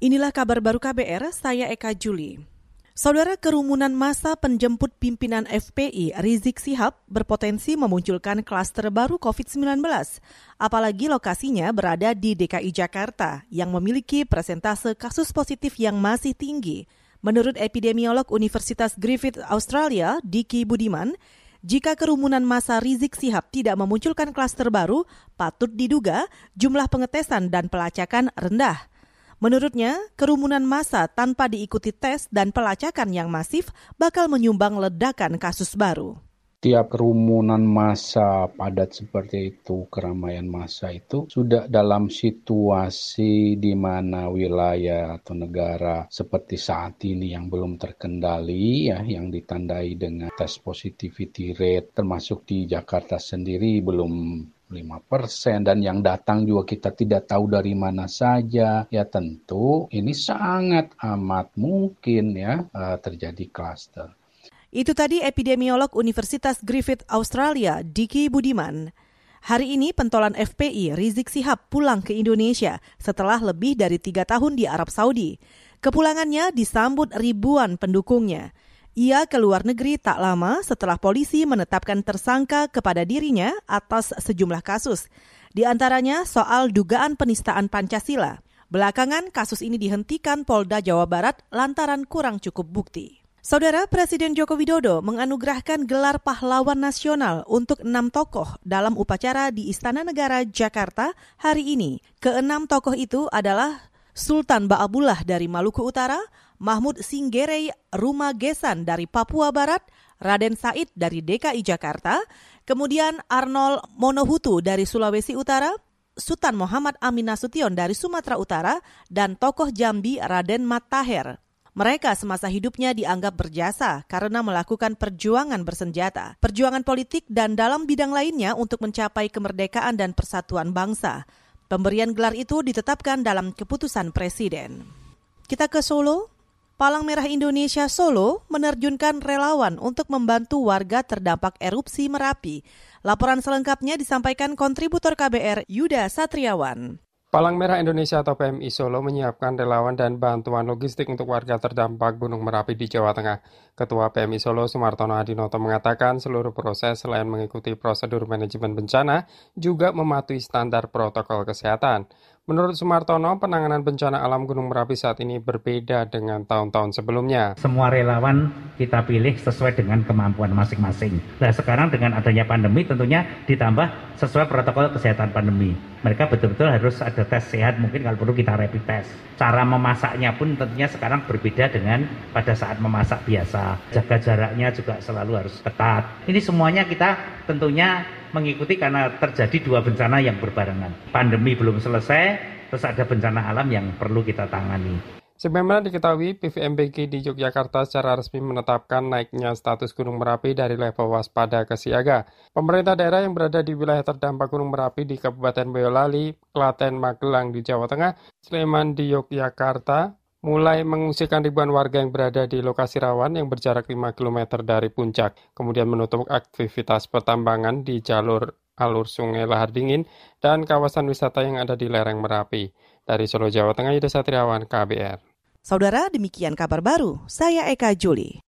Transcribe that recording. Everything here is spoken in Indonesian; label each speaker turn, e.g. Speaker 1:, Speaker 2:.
Speaker 1: Inilah kabar baru KBR, saya Eka Juli. Saudara kerumunan masa penjemput pimpinan FPI Rizik Sihab berpotensi memunculkan klaster baru COVID-19, apalagi lokasinya berada di DKI Jakarta yang memiliki presentase kasus positif yang masih tinggi. Menurut epidemiolog Universitas Griffith Australia, Diki Budiman, jika kerumunan masa Rizik Sihab tidak memunculkan klaster baru, patut diduga jumlah pengetesan dan pelacakan rendah. Menurutnya, kerumunan massa tanpa diikuti tes dan pelacakan yang masif bakal menyumbang ledakan kasus baru.
Speaker 2: Tiap kerumunan massa padat seperti itu, keramaian massa itu sudah dalam situasi di mana wilayah atau negara seperti saat ini yang belum terkendali ya, yang ditandai dengan tes positivity rate termasuk di Jakarta sendiri belum 5% dan yang datang juga kita tidak tahu dari mana saja ya tentu ini sangat amat mungkin ya uh, terjadi klaster.
Speaker 1: Itu tadi epidemiolog Universitas Griffith Australia Diki Budiman. Hari ini pentolan FPI Rizik Sihab pulang ke Indonesia setelah lebih dari tiga tahun di Arab Saudi. Kepulangannya disambut ribuan pendukungnya. Ia ke luar negeri tak lama setelah polisi menetapkan tersangka kepada dirinya atas sejumlah kasus, di antaranya soal dugaan penistaan Pancasila. Belakangan kasus ini dihentikan Polda Jawa Barat lantaran kurang cukup bukti. Saudara Presiden Joko Widodo menganugerahkan gelar pahlawan nasional untuk enam tokoh dalam upacara di Istana Negara Jakarta hari ini. Keenam tokoh itu adalah Sultan Ba'abullah dari Maluku Utara, Mahmud Singgerei Rumagesan dari Papua Barat, Raden Said dari DKI Jakarta, kemudian Arnold Monohutu dari Sulawesi Utara, Sultan Muhammad Amin Nasution dari Sumatera Utara, dan tokoh Jambi Raden Mataher. Mereka semasa hidupnya dianggap berjasa karena melakukan perjuangan bersenjata, perjuangan politik dan dalam bidang lainnya untuk mencapai kemerdekaan dan persatuan bangsa. Pemberian gelar itu ditetapkan dalam keputusan Presiden. Kita ke Solo, Palang Merah Indonesia Solo menerjunkan relawan untuk membantu warga terdampak erupsi Merapi. Laporan selengkapnya disampaikan kontributor KBR Yuda Satriawan.
Speaker 3: Palang Merah Indonesia atau PMI Solo menyiapkan relawan dan bantuan logistik untuk warga terdampak Gunung Merapi di Jawa Tengah. Ketua PMI Solo Sumartono Adinoto mengatakan seluruh proses selain mengikuti prosedur manajemen bencana juga mematuhi standar protokol kesehatan. Menurut Sumartono, penanganan bencana alam Gunung Merapi saat ini berbeda dengan tahun-tahun sebelumnya.
Speaker 4: Semua relawan kita pilih sesuai dengan kemampuan masing-masing. Nah sekarang dengan adanya pandemi tentunya ditambah sesuai protokol kesehatan pandemi. Mereka betul-betul harus ada tes sehat, mungkin kalau perlu kita rapid test. Cara memasaknya pun tentunya sekarang berbeda dengan pada saat memasak biasa. Jaga jaraknya juga selalu harus ketat. Ini semuanya kita tentunya mengikuti karena terjadi dua bencana yang berbarengan. Pandemi belum selesai, terus ada bencana alam yang perlu kita tangani.
Speaker 3: Sebagaimana diketahui, PVMBG di Yogyakarta secara resmi menetapkan naiknya status Gunung Merapi dari level waspada ke siaga. Pemerintah daerah yang berada di wilayah terdampak Gunung Merapi di Kabupaten Boyolali, Klaten, Magelang di Jawa Tengah, Sleman di Yogyakarta, mulai mengungsikan ribuan warga yang berada di lokasi rawan yang berjarak 5 km dari puncak, kemudian menutup aktivitas pertambangan di jalur alur sungai Lahar Dingin dan kawasan wisata yang ada di lereng Merapi. Dari Solo, Jawa Tengah, Yuda Satriawan, KBR.
Speaker 1: Saudara, demikian kabar baru. Saya Eka Juli.